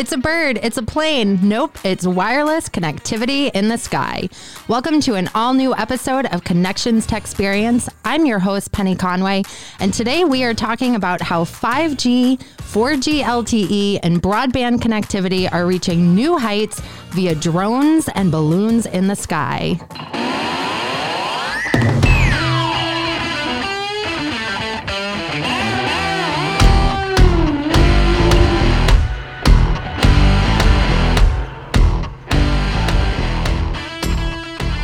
It's a bird. It's a plane. Nope, it's wireless connectivity in the sky. Welcome to an all new episode of Connections Tech Experience. I'm your host, Penny Conway, and today we are talking about how 5G, 4G LTE, and broadband connectivity are reaching new heights via drones and balloons in the sky.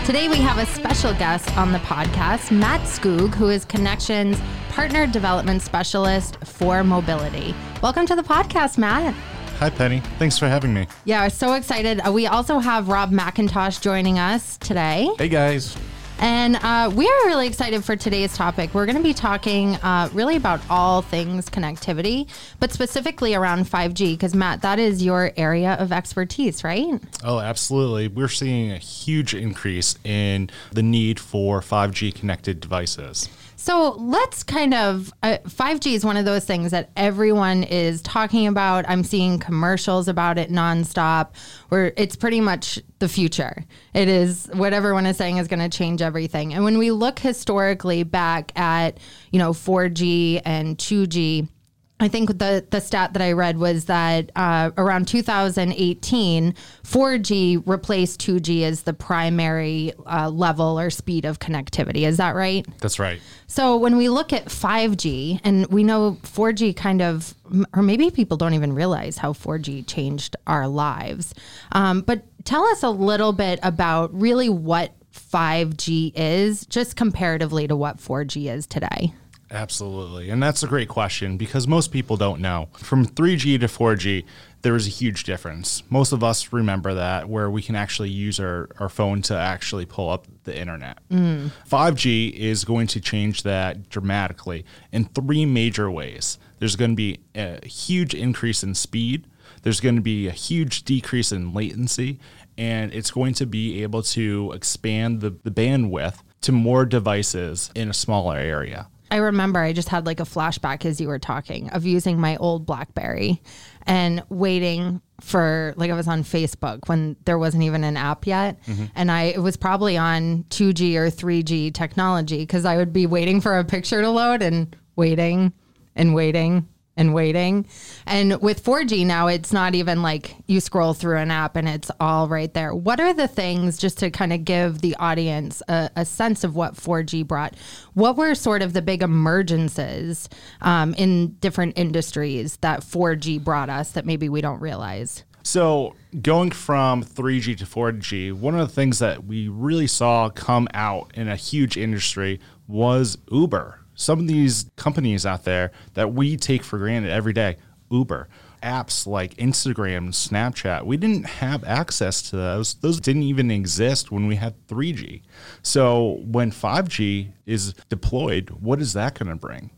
Today, we have a special guest on the podcast, Matt Skoog, who is Connections Partner Development Specialist for Mobility. Welcome to the podcast, Matt. Hi, Penny. Thanks for having me. Yeah, we're so excited. Uh, we also have Rob McIntosh joining us today. Hey, guys. And uh, we are really excited for today's topic. We're going to be talking uh, really about all things connectivity, but specifically around 5G, because Matt, that is your area of expertise, right? Oh, absolutely. We're seeing a huge increase in the need for 5G connected devices. So let's kind of uh, 5G is one of those things that everyone is talking about. I'm seeing commercials about it nonstop, where it's pretty much the future. It is what everyone is saying is going to change everything. And when we look historically back at, you know, 4G and 2G, I think the the stat that I read was that uh, around 2018, 4G replaced 2G as the primary uh, level or speed of connectivity. Is that right? That's right. So when we look at 5G, and we know 4G kind of, or maybe people don't even realize how 4G changed our lives. Um, but tell us a little bit about really what 5G is, just comparatively to what 4G is today. Absolutely. And that's a great question because most people don't know. From 3G to 4G, there is a huge difference. Most of us remember that where we can actually use our, our phone to actually pull up the internet. Mm. 5G is going to change that dramatically in three major ways. There's going to be a huge increase in speed, there's going to be a huge decrease in latency, and it's going to be able to expand the, the bandwidth to more devices in a smaller area. I remember I just had like a flashback as you were talking of using my old Blackberry and waiting for like I was on Facebook when there wasn't even an app yet mm-hmm. and I it was probably on 2G or 3G technology cuz I would be waiting for a picture to load and waiting and waiting and waiting. And with 4G now, it's not even like you scroll through an app and it's all right there. What are the things, just to kind of give the audience a, a sense of what 4G brought? What were sort of the big emergences um, in different industries that 4G brought us that maybe we don't realize? So, going from 3G to 4G, one of the things that we really saw come out in a huge industry was Uber some of these companies out there that we take for granted every day, Uber, apps like Instagram, Snapchat, we didn't have access to those. Those didn't even exist when we had 3G. So when 5G is deployed, what is that going to bring?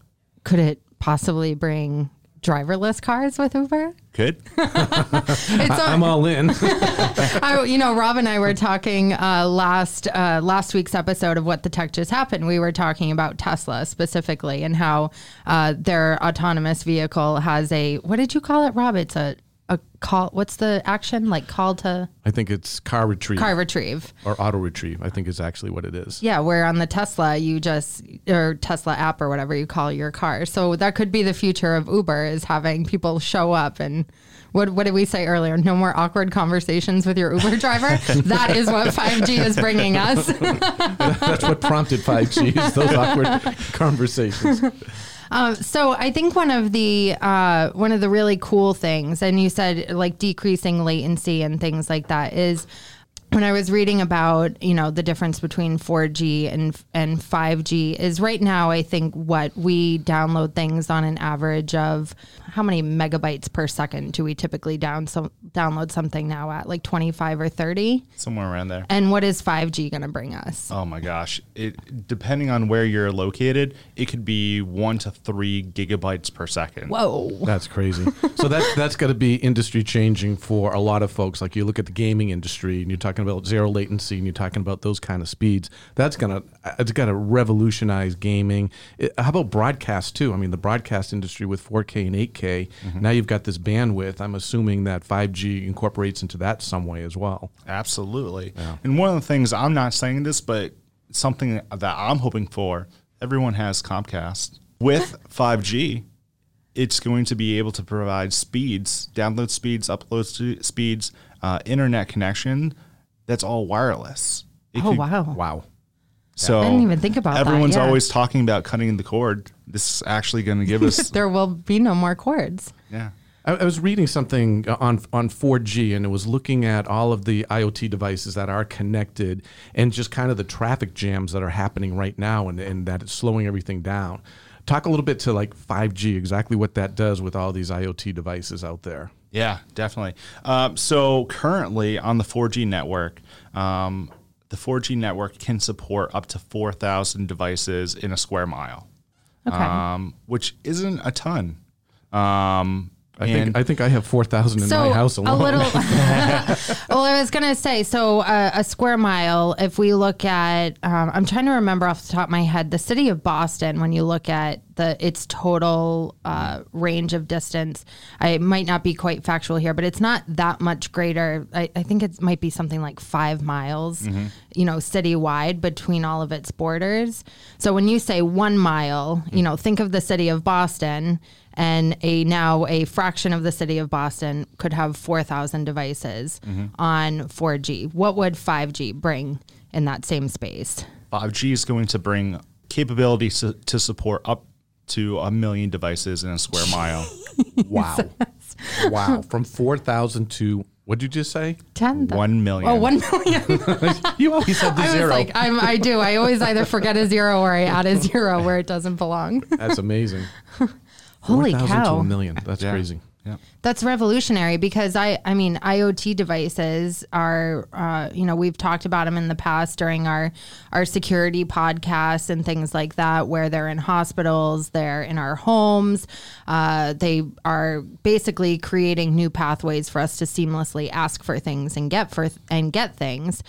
Could it possibly bring driverless cars with Uber? Could. I'm all in. I, you know, Rob and I were talking uh, last uh, last week's episode of What the Tech Just Happened. We were talking about Tesla specifically and how uh, their autonomous vehicle has a what did you call it, Rob? It's a a call what's the action like call to i think it's car retrieve car retrieve or auto retrieve i think is actually what it is yeah where on the tesla you just or tesla app or whatever you call your car so that could be the future of uber is having people show up and what, what did we say earlier? No more awkward conversations with your Uber driver. that is what 5G is bringing us. That's what prompted 5G is those awkward conversations. Um, so I think one of the uh, one of the really cool things, and you said like decreasing latency and things like that, is when I was reading about you know the difference between 4G and and 5G is right now I think what we download things on an average of how many megabytes per second do we typically down so, download something now at like 25 or 30 somewhere around there. And what is 5g going to bring us? Oh my gosh. It depending on where you're located it could be 1 to 3 gigabytes per second. Whoa. That's crazy. So that's that's got to be industry changing for a lot of folks. Like you look at the gaming industry and you talk talking about zero latency and you're talking about those kind of speeds, that's gonna it's gonna revolutionize gaming. It- how about broadcast too? I mean, the broadcast industry with 4K and 8K. Now you've got this bandwidth. I'm assuming that 5G incorporates into that some way as well. Absolutely. And one of the things I'm not saying this, but something that I'm hoping for, everyone has Comcast. With 5G, it's going to be able to provide speeds, download speeds, upload speeds, uh, internet connection that's all wireless. It Oh could- wow. Wow. So I didn't even think about that, Everyone's yeah. always talking about cutting the cord. This is actually going to give us, There will be no more cords. yeah. I, I was reading something uh, on on 4G, and it was looking at all of the IoT devices that are connected, and just kind of the traffic jams that are happening right now, and, and that it's slowing everything down. Talk a little bit to like 5G, exactly what that does with all these IoT devices out there. Yeah, definitely. Um, so currently on the 4G network, um, the 4G network can support up to 4,000 devices in a square mile, Okay. um, which isn't a ton. Um, I and- think I think I have 4,000 in my house alone. a little. well, I was gonna say, so uh, a square mile. If we look at, um, I'm trying to remember off the top of my head, the city of Boston. When you look at the its total uh, range of distance, I might not be quite factual here, but it's not that much greater. I, I think it might be something like five miles, you know, citywide between all of its borders. So when you say one mile, you know, think of the city of Boston and a now a fraction of the city of Boston could have 4,000 devices mm-hmm. on 4G. What would 5G bring in that same space? 5G is going to bring capability to, to support up to a million devices in a square mile. wow, wow, from 4,000 to what did you just say? 10. One million. Oh, 1 million. You always said the I was zero. like, I'm, I do. I always either forget a zero or I add a zero where it doesn't belong. That's amazing. Holy 4,000 to cow. a million. That's Yeah. crazy. Yeah. That's revolutionary because I, I mean, IoT devices are, uh, you know, we've talked about them in the past during our, our security podcasts and things like that, where they're in hospitals, they're in our homes. Uh, they are basically creating new pathways for us to seamlessly ask for things and get for and get things.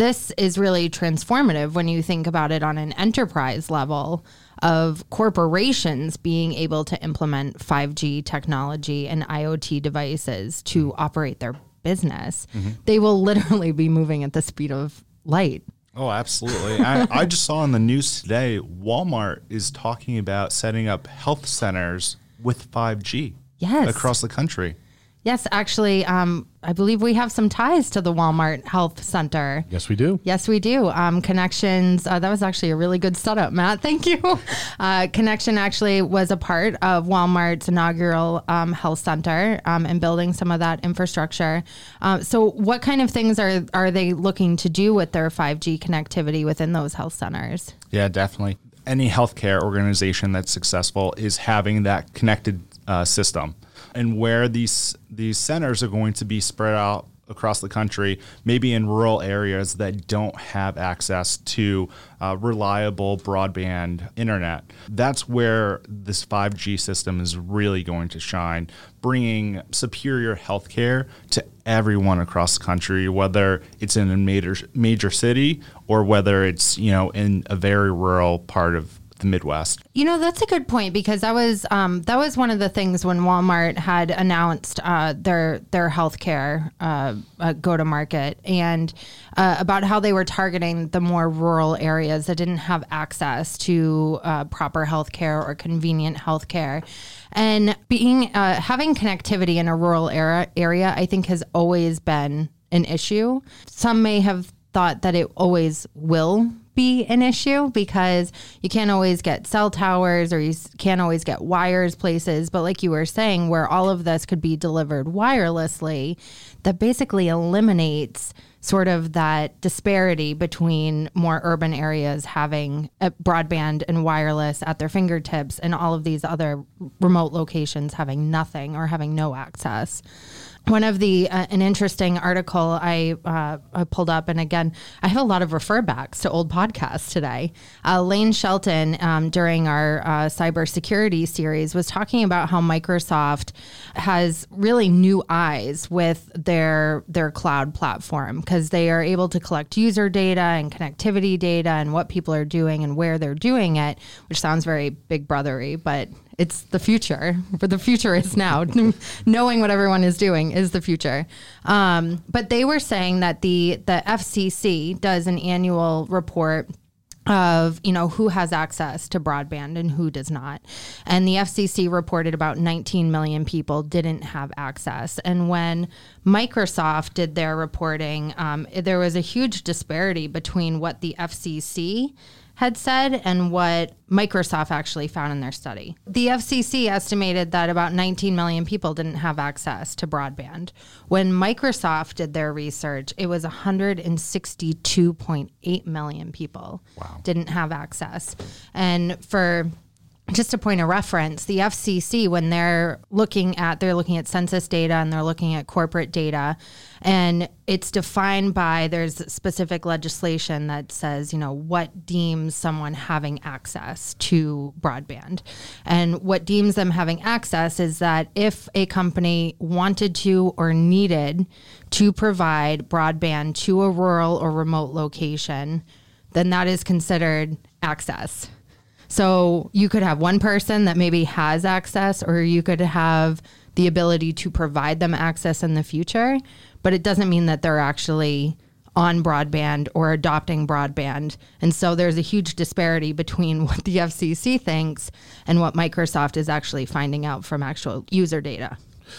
This is really transformative when you think about it on an enterprise level of corporations being able to implement 5G technology and IoT devices to mm-hmm. operate their business. Mm-hmm. They will literally be moving at the speed of light. Oh, absolutely. I, I just saw in the news today Walmart is talking about setting up health centers with 5G Yes. across the country. Yes, actually, um, I believe we have some ties to the Walmart Health Center. Yes, we do. Yes, we do. Um, Connections, uh, that was actually a really good setup, Matt. Thank you. Uh, Connection actually was a part of Walmart's inaugural um, health center um, and building some of that infrastructure. Uh, so, what kind of things are, are they looking to do with their 5G connectivity within those health centers? Yeah, definitely. Any healthcare organization that's successful is having that connected uh, system, and where these these centers are going to be spread out across the country, maybe in rural areas that don't have access to uh, reliable broadband internet. That's where this 5G system is really going to shine, bringing superior healthcare to everyone across the country, whether it's in a major major city or whether it's you know in a very rural part of the Midwest. You know, that's a good point because that was um, that was one of the things when Walmart had announced uh, their their healthcare uh, uh, go to market and uh, about how they were targeting the more rural areas that didn't have access to uh, proper healthcare or convenient healthcare. And being uh, having connectivity in a rural era, area, I think, has always been an issue. Some may have thought that it always will be an issue because you can't always get cell towers or you can't always get wires places. But like you were saying, where all of this could be delivered wirelessly, that basically eliminates sort of that disparity between more urban areas having uh, broadband and wireless at their fingertips and all of these other remote locations having nothing or having no access. One of the uh, an interesting article I, uh, I pulled up, and again, I have a lot of refer backs to old podcasts today. Uh, Lane Shelton, um, during our uh, cybersecurity series, was talking about how Microsoft has really new eyes with their their cloud platform because they are able to collect user data and connectivity data and what people are doing and where they're doing it, which sounds very big brothery, but it's the future. But the future is now. Knowing what everyone is doing is the future. Um, but they were saying that the the FCC does an annual report of you know who has access to broadband and who does not and the FCC reported about 19 million people didn't have access and when Microsoft did their reporting um, there was a huge disparity between what the FCC had said and what Microsoft actually found in their study. The FCC estimated that about 19 million people didn't have access to broadband. When Microsoft did their research, it was 162.8 million people wow. didn't have access. And for just a point of reference, the FCC, when they're looking at, they're looking at census data and they're looking at corporate data, and it's defined by there's specific legislation that says, you know, what deems someone having access to broadband, and what deems them having access is that if a company wanted to or needed to provide broadband to a rural or remote location, then that is considered access. So you could have one person that maybe has access, or you could have the ability to provide them access in the future, but it doesn't mean that they're actually on broadband or adopting broadband. And so there's a huge disparity between what the FCC thinks and what Microsoft is actually finding out from actual user data.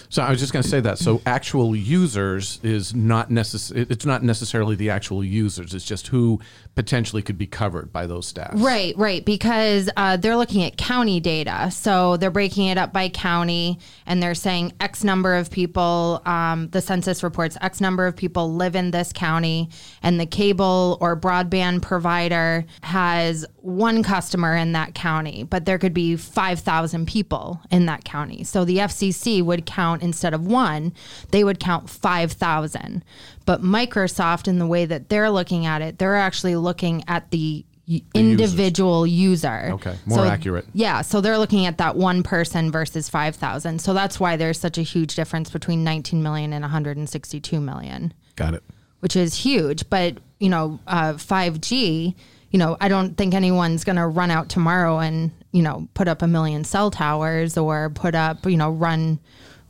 So I was just going to say that. So actual users is not necessary. It's not necessarily the actual users. It's just who potentially could be covered by those stats. Right, right. Because uh, they're looking at county data, so they're breaking it up by county, and they're saying X number of people. Um, the census reports X number of people live in this county, and the cable or broadband provider has one customer in that county, but there could be five thousand people in that county. So the FCC would count count instead of one, they would count 5,000. But Microsoft, in the way that they're looking at it, they're actually looking at the the individual users. user. Okay, more so, accurate. Yeah, so they're looking at that one person versus 5,000. So that's why there's such a huge difference between 19 million and 162 million. Got it. Which is huge, but you know, uh, 5G, you know, I don't think anyone's going to run out tomorrow and, you know, put up a million cell towers or put up, you know, run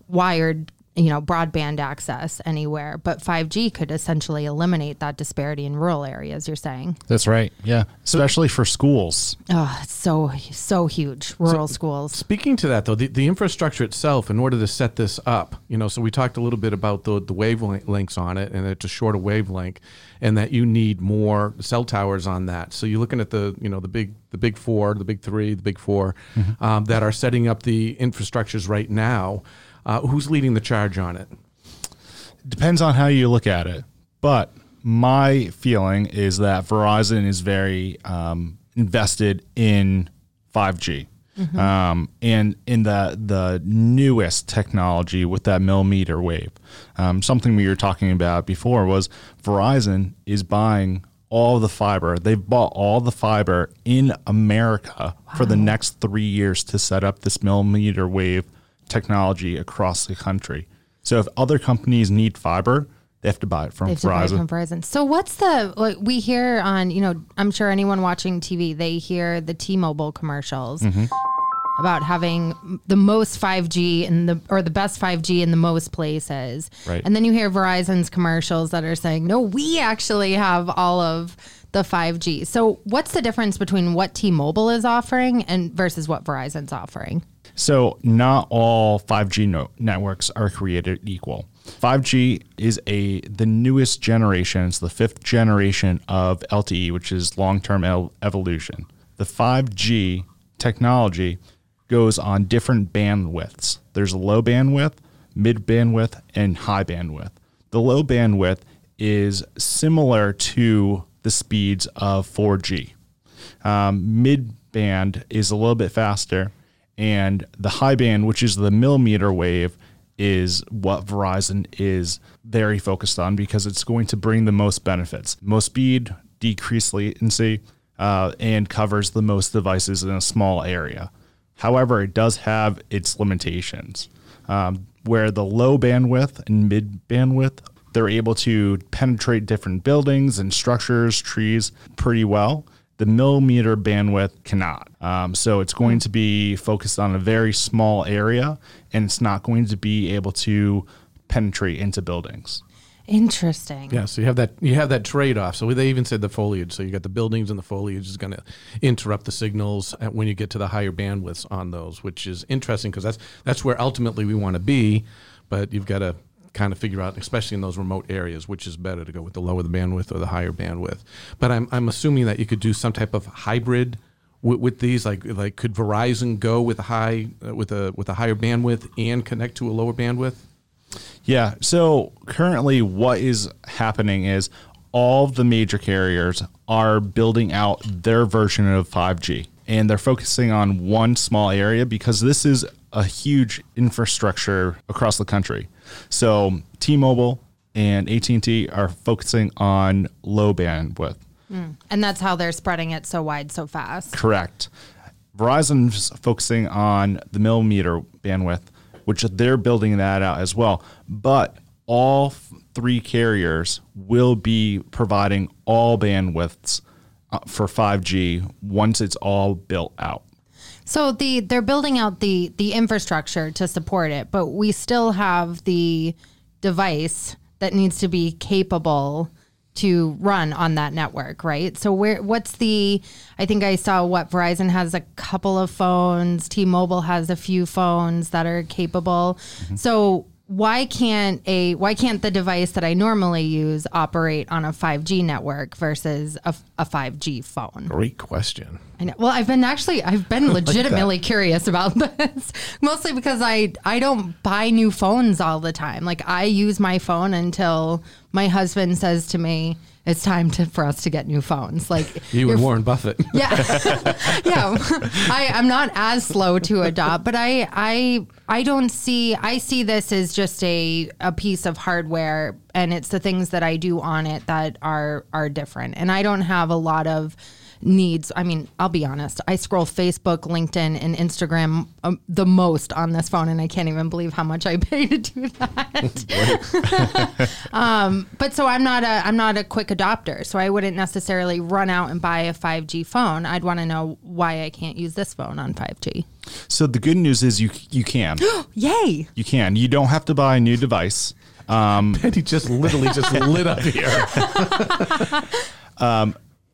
wired you know broadband access anywhere but 5g could essentially eliminate that disparity in rural areas you're saying? That's right yeah. Especially for schools. Oh it's so so huge rural so, schools. speaking to that though the, the infrastructure itself in order to set this up you know so we talked a little bit about the, the wavelengths on it and it's a shorter wavelength and that you need more cell towers on that. So you're looking at the you know the big the big four the big three the big 4 mm-hmm. um, that are setting up the infrastructures right now uh, who's leading the charge on it? Depends on how you look at it. But my feeling is that Verizon is very um, invested in 5G. Mm-hmm. Um, and in the the newest technology with that millimeter wave, um, something we were talking about before was Verizon is buying all the fiber. They've bought all the fiber in America wow. for the next three years to set up this millimeter wave technology across the country. So if other companies need fiber, they have to buy it from they Verizon. From Verizon. So what's the like we hear on you know I'm sure anyone watching TV they hear the T-Mobile commercials. Mm-hmm. About having the most 5G in the or the best 5G in the most places, right. and then you hear Verizon's commercials that are saying, "No, we actually have all of the 5G." So, what's the difference between what T-Mobile is offering and versus what Verizon's offering? So, not all 5G no- networks are created equal. 5G is a the newest generation. It's the fifth generation of LTE, which is long-term el- evolution. The 5G technology goes on different bandwidths. There's low bandwidth, mid bandwidth, and high bandwidth. The low bandwidth is similar to the speeds of 4G. Um, mid band is a little bit faster, and the high band, which is the millimeter wave, is what Verizon is very focused on because it's going to bring the most benefits, most speed, decreased latency, uh, and covers the most devices in a small area. However, it does have its limitations. Um, where the low bandwidth and mid bandwidth, they're able to penetrate different buildings and structures, trees pretty well. The millimeter bandwidth cannot. Um, so it's going to be focused on a very small area and it's not going to be able to penetrate into buildings. Interesting. Yeah, so you have that you have that trade off. So they even said the foliage. So you got the buildings and the foliage is going to interrupt the signals at- when you get to the higher bandwidths on those, which is interesting because that's that's where ultimately we want to be. But you've got to kind of figure out, especially in those remote areas, which is better to go with the lower the bandwidth or the higher bandwidth. But I'm I'm assuming that you could do some type of hybrid. With, with these, like like, could Verizon go with a high uh, with a with a higher bandwidth and connect to a lower bandwidth? Yeah. So currently, what is happening is all the major carriers are building out their version of 5G and they're focusing on one small area because this is a huge infrastructure across the country. So T-Mobile and AT&T are focusing on low bandwidth. And that's how they're spreading it so wide so fast. Correct. Verizon's focusing on the millimeter bandwidth, which they're building that out as well. But all three carriers will be providing all bandwidths uh, for 5G once it's all built out. So the they're building out the the infrastructure to support it, but we still have the device that needs to be capable to run on that network, right? So where what's the I think I saw what Verizon has a couple of phones, T-Mobile has a few phones that are capable. Mm-hmm. So why can't a why can't the device that I normally use operate on a 5G network versus a, a 5G phone? Great question. I know. Well, I've been actually I've been legitimately curious about this, mostly because I I don't buy new phones all the time. Like I use my phone until my husband says to me, "It's time to for us to get new phones." Like You and Warren Buffett. yeah, yeah. I, I'm not as slow to adopt, but I, I, I don't see. I see this as just a a piece of hardware, and it's the things that I do on it that are are different. And I don't have a lot of needs. I mean, I'll be honest. I scroll Facebook, LinkedIn, and Instagram um, the most on this phone, and I can't even believe how much I pay to do that. um, but so I'm not a I'm not a quick adopter, so I wouldn't necessarily run out and buy a 5G phone. I'd want to know why I can't use this phone on 5G. So the good news is you you can. Yay! you can. You don't have to buy a new device. And he just literally just lit up here.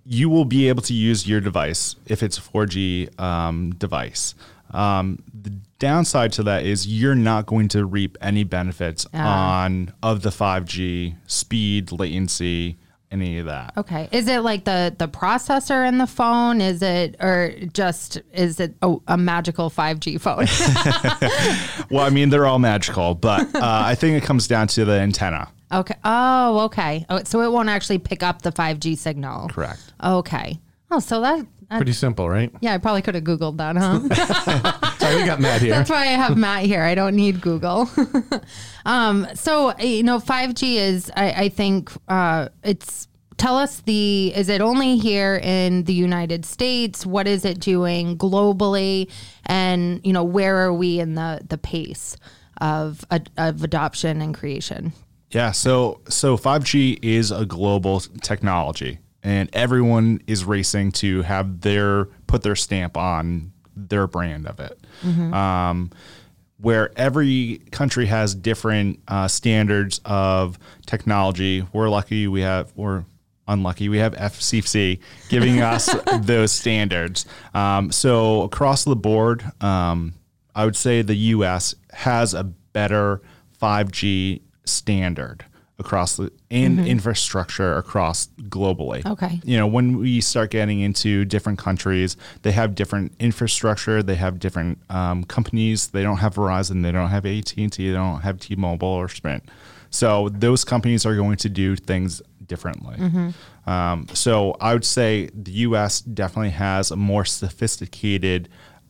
You will be able to use your device if it's a 4G um, device. Um, the downside to that is you're not going to reap any benefits on of the 5G speed, latency, any of that. Okay, is it like the the processor in the phone? Is it or just is it a, a magical 5G phone? Well, I mean, they're all magical, but uh, I think it comes down to the antenna. Okay. Oh, okay. Oh, so it won't actually pick up the 5G signal. Correct. Okay. Oh, so that. that Pretty simple, right? yeah, I probably could have Googled that, huh? Sorry, we got Matt here. That's why I have Matt here. I don't need Google. um, so you know, five G is. I, I think uh, it's. Tell us the. Is it only here in the United States? What is it doing globally? And you know, where are we in the the pace of of adoption and creation? Yeah, so so 5G is a global technology and everyone is racing to have their put their stamp on their brand of it. Um, where every country has different uh, standards of technology. We're lucky we have we're unlucky we have FCC giving us those standards. Um, so across the board, um, I would say the U.S. has a better 5G standard across the and infrastructure across globally. Okay. You know, when we start getting into different countries, they have different infrastructure. They have different um, companies. They don't have Verizon. They don't have AT and T. They don't have T-Mobile or Sprint. So those companies are going to do things differently. Um, so I would say the U.S. definitely has a more sophisticated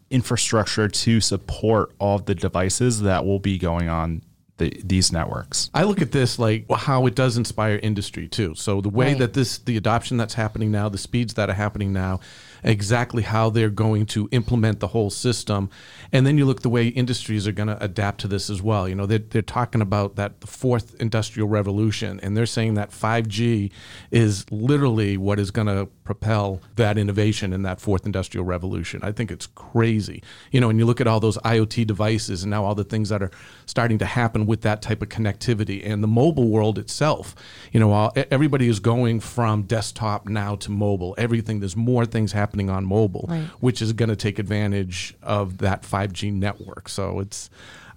infrastructure to support all of the devices that will be going on the, these networks. I look at this like how it does inspire industry too. So the way Right. that this, the adoption that's happening now, the speeds that are happening now, exactly how they're going to implement the whole system, and then you look the way industries are going to adapt to this as well. You know, they're, they're talking about that the fourth industrial revolution, and they're saying that 5G is literally what is going to propel that innovation in that fourth industrial revolution. I think it's crazy. You know, and you look at all those IoT devices and now all the things that are starting to happen with that type of connectivity and the mobile world itself. You know, everybody is going from desktop now to mobile. Everything there's more things happening on mobile, Right. which is going to take advantage of that 5G network. So it's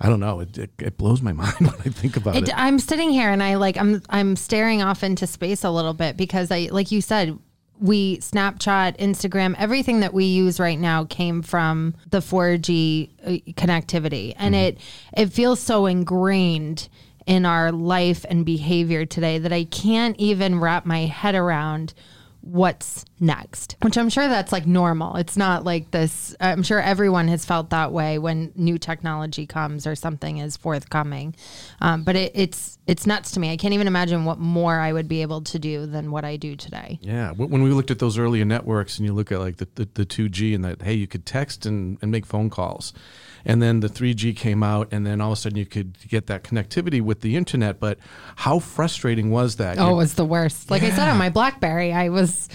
I don't know, it, it, it blows my mind when I think about it. It, I'm sitting here and I like I'm I'm staring off into space a little bit because I like you said we Snapchat, Instagram, everything that we use right now came from the 4G uh, connectivity and it it feels so ingrained in our life and behavior today that I can't even wrap my head around what's next. Which i'm sure that's like normal. It's not like this i'm sure everyone has felt that way when new technology comes or something is forthcoming. Um, but it, it's it's nuts to me. I can't even imagine what more i would be able to do than what i do today. Yeah, when we looked at those earlier networks, and you look at like the the, the 2G, and that hey, you could text and, and make phone calls, and then the 3G came out, and then all of a sudden you could get that connectivity with the internet. But how frustrating was that? oh it was the worst like i said on my blackberry i was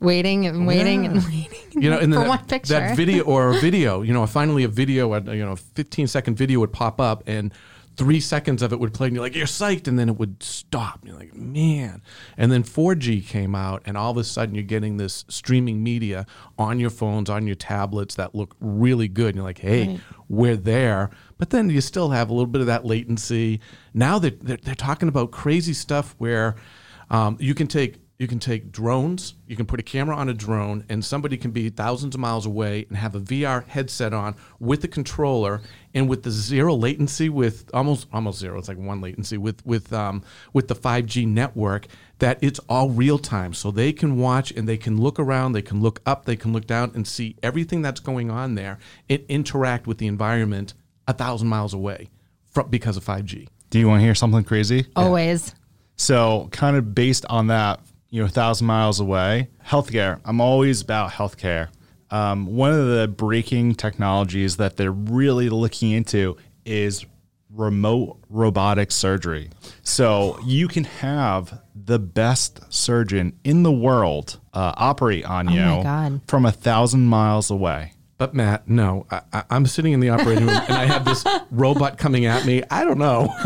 waiting and waiting and waiting you know, and for then one that, picture that video or a video, you know, finally a video, a, you know, a 15 second video would pop up, and three seconds of it would play, and you're like, you're psyched, and then it would stop. And you're like, man. And then 4G came out, and all of a sudden you're getting this streaming media on your phones, on your tablets that look really good. And you're like, hey, Right. we're there. But then you still have a little bit of that latency. Now they're, they're, they're talking about crazy stuff where um, you can take you can take drones, you can put a camera on a drone, and somebody can be thousands of miles away and have a VR headset on with the controller and with the zero latency, with almost almost zero, it's like one latency with with um, with the 5G network. That it's all real time, so they can watch and they can look around, they can look up, they can look down and see everything that's going on there. It interact with the environment a thousand miles away from, because of 5G. Do you want to hear something crazy? always So, kind of based on that, you know, a thousand miles away, healthcare. I'm always about healthcare. Um, one of the breaking technologies that they're really looking into is remote robotic surgery. So, you can have the best surgeon in the world uh, operate on you my from a thousand miles away. But Matt, no, I, I, I'm sitting in the operating room and I have this robot coming at me. I don't know.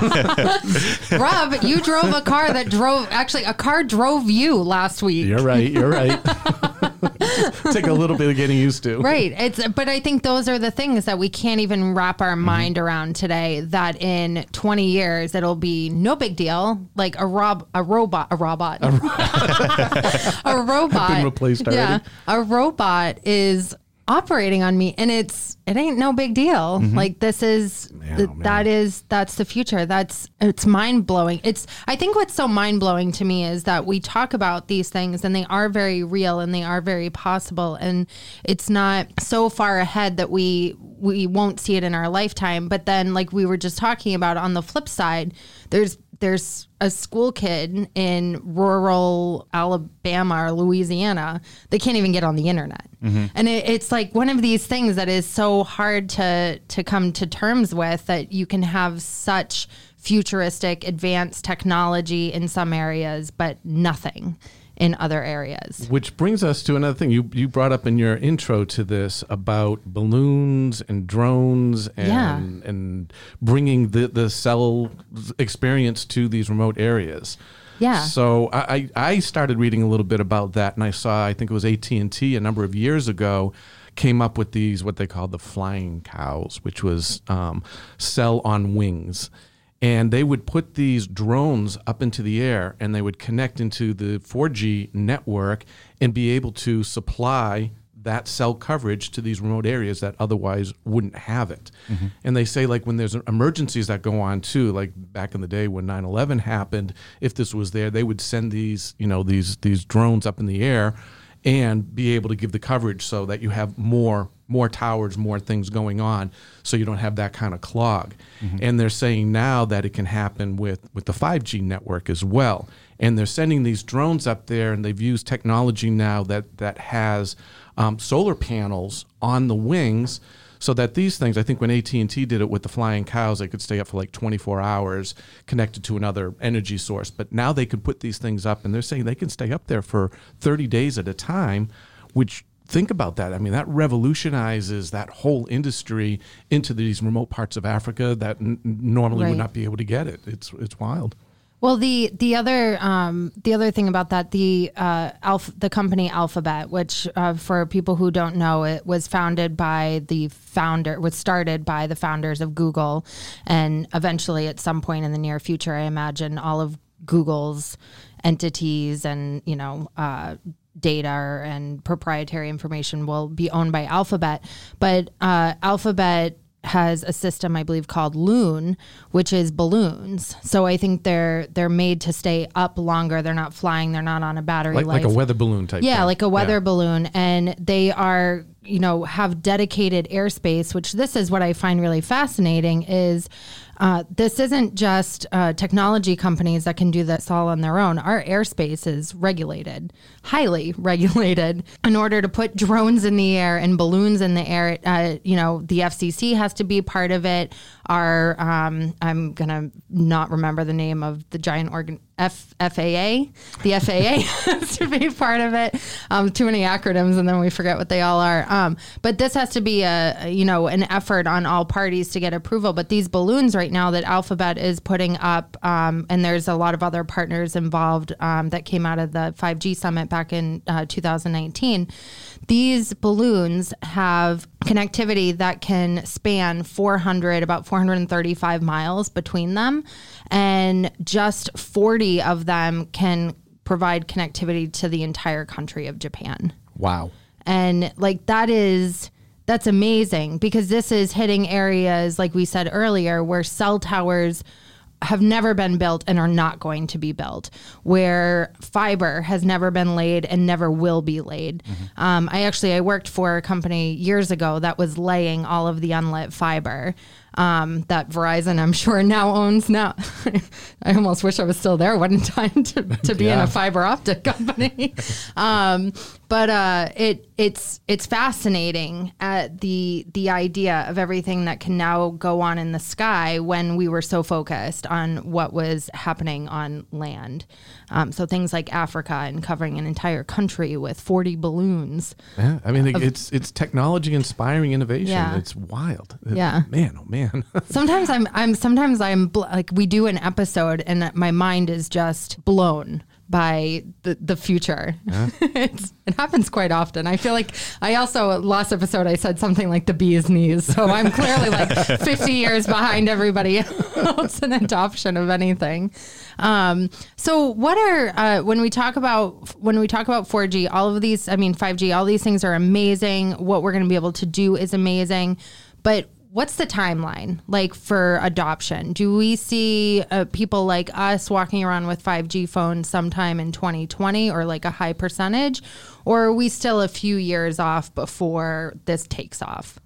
rob you drove a car that drove actually a car drove you last week You're right. You're right. Take a little bit of getting used to. Right. It's but I think those are the things that we can't even wrap our mm-hmm. mind around today that in 20 years it'll be no big deal like a rob a robot a robot a robot Been replaced already. Yeah. A robot is operating on me and it's it ain't no big deal. Mm-hmm. Like this is Man, th- that is that's the future. That's it's mind blowing. It's I think what's so mind blowing to me is that we talk about these things and they are very real and they are very possible and it's not so far ahead that we we won't see it in our lifetime. But then like we were just talking about on the flip side, there's there's a school kid in rural Alabama or Louisiana that can't even get on the internet, mm-hmm. and it, it's like one of these things that is so hard to to come to terms with that you can have such futuristic, advanced technology in some areas, but nothing in other areas. Which brings us to another thing you you brought up in your intro to this about balloons and drones and Yeah. and bringing the the cell experience to these remote areas. Yeah. So I, I started reading a little bit about that, and I saw I think it was AT and T a number of years ago came up with these what they called the flying cows, which was um, cell on wings. And they would put these drones up into the air and they would connect into the 4G network and be able to supply that cell coverage to these remote areas that otherwise wouldn't have it. Mm-hmm. And they say, like, when there's emergencies that go on too, like back in the day when 9 11 happened, if this was there, they would send these, you know, these, these drones up in the air and be able to give the coverage so that you have more more towers, more things going on, so you don't have that kind of clog. And they're saying now that it can happen with with the 5G network as well. And they're sending these drones up there, and they've used technology now that that has um, solar panels on the wings so that these things i think when at&t did it with the flying cows they could stay up for like 24 hours connected to another energy source. But now they could put these things up and they're saying they can stay up there for 30 days at a time which think about that. I mean that revolutionizes that whole industry into these remote parts of africa that n- normally Right. would not be able to get it. It's it's wild Well, the the other um, the other thing about that the uh, the company Alphabet, which uh, for people who don't know, it was founded by the founder, was started by the founders of Google, and eventually, at some point in the near future, I imagine all of Google's entities and you know. Uh, data and proprietary information will be owned by Alphabet, but uh, Alphabet has a system I believe called Loon, which is balloons. So I think they're they're made to stay up longer. They're not flying. They're not on a battery like, like a weather balloon type Yeah, thing. like a weather Yeah. balloon. And they are, you know, have dedicated airspace, which this is what I find really fascinating is uh, this isn't just uh, technology companies that can do this all on their own. Our airspace is regulated, highly regulated. In order to put drones in the air and balloons in the air, uh, you know, the FCC has to be part of it. Our, um, I'm to not remember the name of the giant organ. F- FAA, the FAA has to be part of it. Um, too many acronyms, and then we forget what they all are. Um, but this has to be a, you know an effort on all parties to get approval. But these balloons right now that Alphabet is putting up, um, and there's a lot of other partners involved um, that came out of the 5G summit back in uh, 2019. These balloons have connectivity that can span 400, about 435 miles between them, and just 40 of them can provide connectivity to the entire country of Japan. wow And like that is that's amazing because this is hitting areas like we said earlier where cell towers have never been built and are not going to be built, where fiber has never been laid and never will be laid. Um, I actually I worked for a company years ago that was laying all of the unlit fiber um, that Verizon I'm sure now owns. Now I almost wish I was still there one time to, to be in a fiber optic company. um, but uh, it it's it's fascinating at the the idea of everything that can now go on in the sky when we were so focused on what was happening on land. Um, so things like Africa and covering an entire country with 40 balloons. Yeah, I mean, it, it's it's technology inspiring innovation. Yeah. It's wild. It- Yeah. man, oh man. Sometimes I'm I'm sometimes I'm bl- like we do an episode and my mind is just blown by the the future. it's, it happens quite often. I feel like I also last episode I said something like the bee's knees, so I'm clearly like 50 years behind everybody else in adoption of anything. Um, so what are uh, when we talk about when we talk about 4G, all of these, I mean 5G, all these things are amazing. What we're going to be able to do is amazing, but what's the timeline like for adoption? Do we see uh, people like us walking around with 5G phones sometime in 2020 or like a high percentage? Or are we still a few years off before this takes off?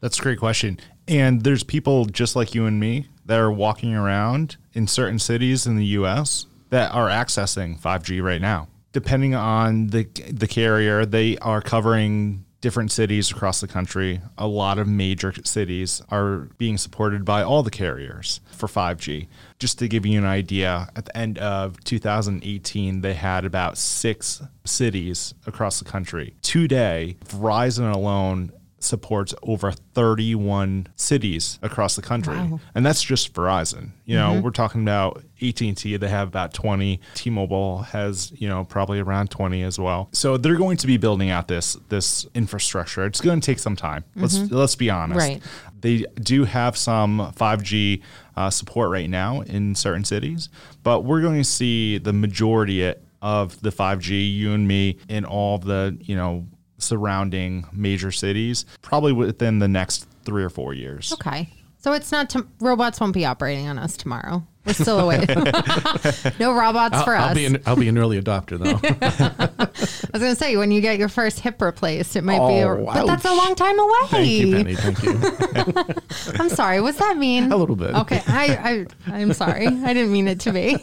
That's a great question. And there's people just like you and me that are walking around in certain cities in the US that are accessing 5G right now. Depending on the the carrier, they are covering different cities across the country. A lot of major cities are being supported by all the carriers for 5G. Just to give you an idea, at the end of 2018, they had about 6 cities across the country. Today, Verizon alone supports over 31 cities across the country. Wow. and that's just verizon. You know we're talking about at&t they have about 20 t-mobile has you know probably around 20 as well. So they're going to be building out this this infrastructure. It's going to take some time. Let's let's be honest. Right. they do have some 5g uh, support right now in certain cities but we're going to see the majority of the 5g you and me in all the you know surrounding major cities probably within the next three or four years. Okay. So it's not, to, robots won't be operating on us tomorrow. We're still away. no robots I'll, for I'll us. be an, I'll be an early adopter though. I was going to say, when you get your first hip replaced, it might be, a, Oh, but that's a long time away. Thank you, Penny. Thank you. I'm sorry. What's that mean? A little bit. Okay. I, I, I'm sorry. I didn't mean it to be.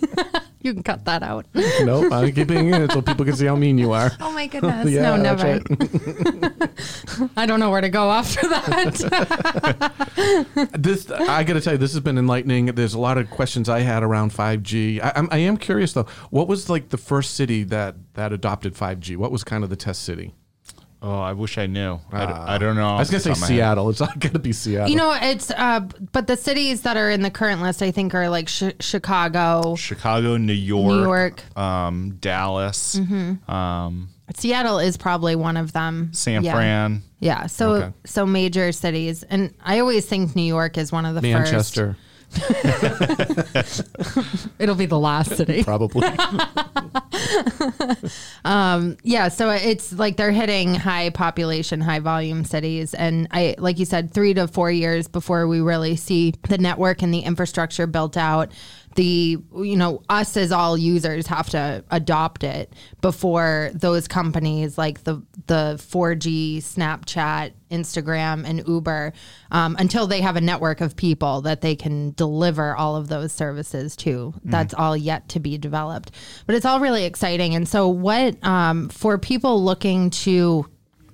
You can cut that out. nope, I'm keeping it so people can see how mean you are. Oh my goodness. Yeah, no, that's never. I don't know where to go after that. This I got to tell you, this has been enlightening. There's a lot of questions I had around 5G. I, I'm, I am curious though. What was like the first city that that adopted 5G? What was kind of the test city? Oh, I wish I knew. I, d- I don't know. I was gonna say the top of my head. Seattle. It's not gonna be Seattle. you know, it's, uh, but the cities that are in the current list, I think, are like Ch- Chicago, Chicago, New York, New York. Mm-hmm. um, Dallas, um, Seattle is probably one of them. San yeah. Fran. Yeah. So, Okay. so major cities. And I always think New York is one of the first. Manchester, It'll be the last city. probably. Um, yeah, so it's like they're hitting high population, high volume cities, and I, like you said, three to four years before we really see the network and the infrastructure built out. The you know us as all users have to adopt it before those companies like the the 4G, Snapchat, Instagram, and Uber, um, until they have a network of people that they can deliver all of those services to. That's all yet to be developed, but it's all really exciting. And so, what um, for people looking to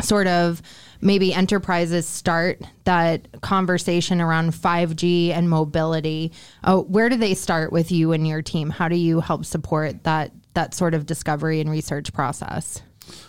sort of maybe enterprises start that conversation around 5G and mobility, uh, where do they start with you and your team? How do you help support that that sort of discovery and research process?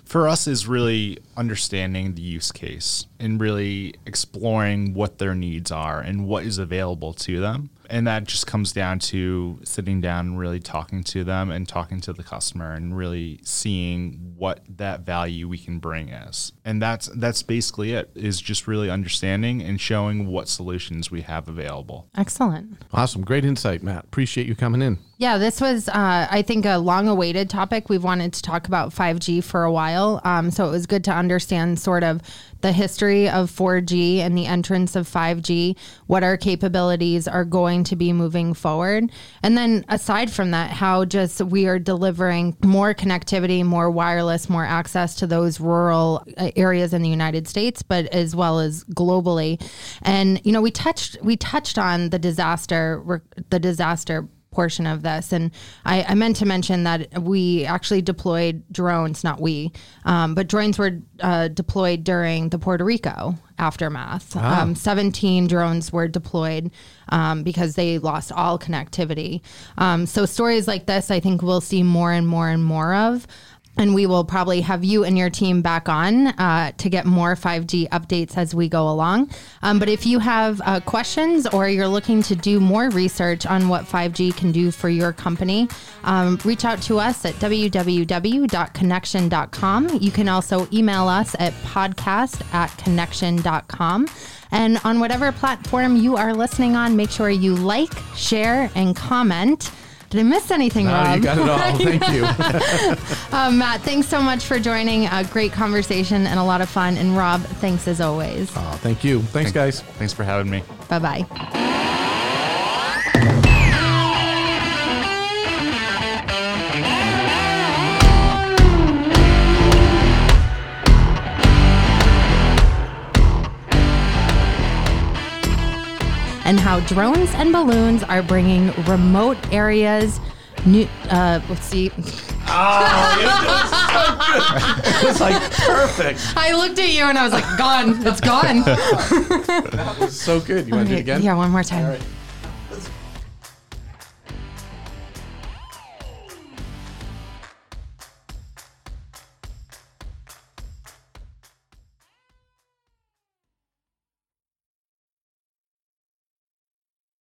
for us is really understanding the use case and really exploring what their needs are and what is available to them. And that just comes down to sitting down and really talking to them and talking to the customer and really seeing what that value we can bring is. And that's that's basically it is just really understanding and showing what solutions we have available. Excellent. awesome, great insight, Matt. Appreciate you coming in. Yeah, this was, uh, I think, a long awaited topic. We've wanted to talk about 5G for a while. Um, so it was good to understand sort of the history of 4G and the entrance of 5G, what our capabilities are going to be moving forward. And then aside from that, how just we are delivering more connectivity, more wireless, more access to those rural uh, areas in the United States, but as well as globally. And, you know, we touched, we touched on the disaster, the disaster portion of this. And I, I meant to mention that we actually deployed drones, not we, um, but drones were uh, deployed during the Puerto Rico aftermath. Um, 17 drones were deployed um, because they lost all connectivity. Um, so stories like this, I think we'll see more and more and more of. And we will probably have you and your team back on uh, to get more 5G updates as we go along. Um, but if you have uh, questions or you're looking to do more research on what 5G can do for your company, um, reach out to us at www.connection.com. You can also email us at podcast at connection.com. And on whatever platform you are listening on, make sure you like, share, and comment. Did I miss anything, Oh, Rob? you got it all. Thank you. Um, Matt, thanks so much for joining. A great conversation and a lot of fun. And Rob, thanks as always. Oh, thank you. Thanks, guys. Thanks for having me. Bye bye. And how drones and balloons are bringing remote areas. New, uh, let's see. It's like perfect. I looked at you and I was like, gone. It's gone. that was So good. You want to do it again? Yeah, one more time.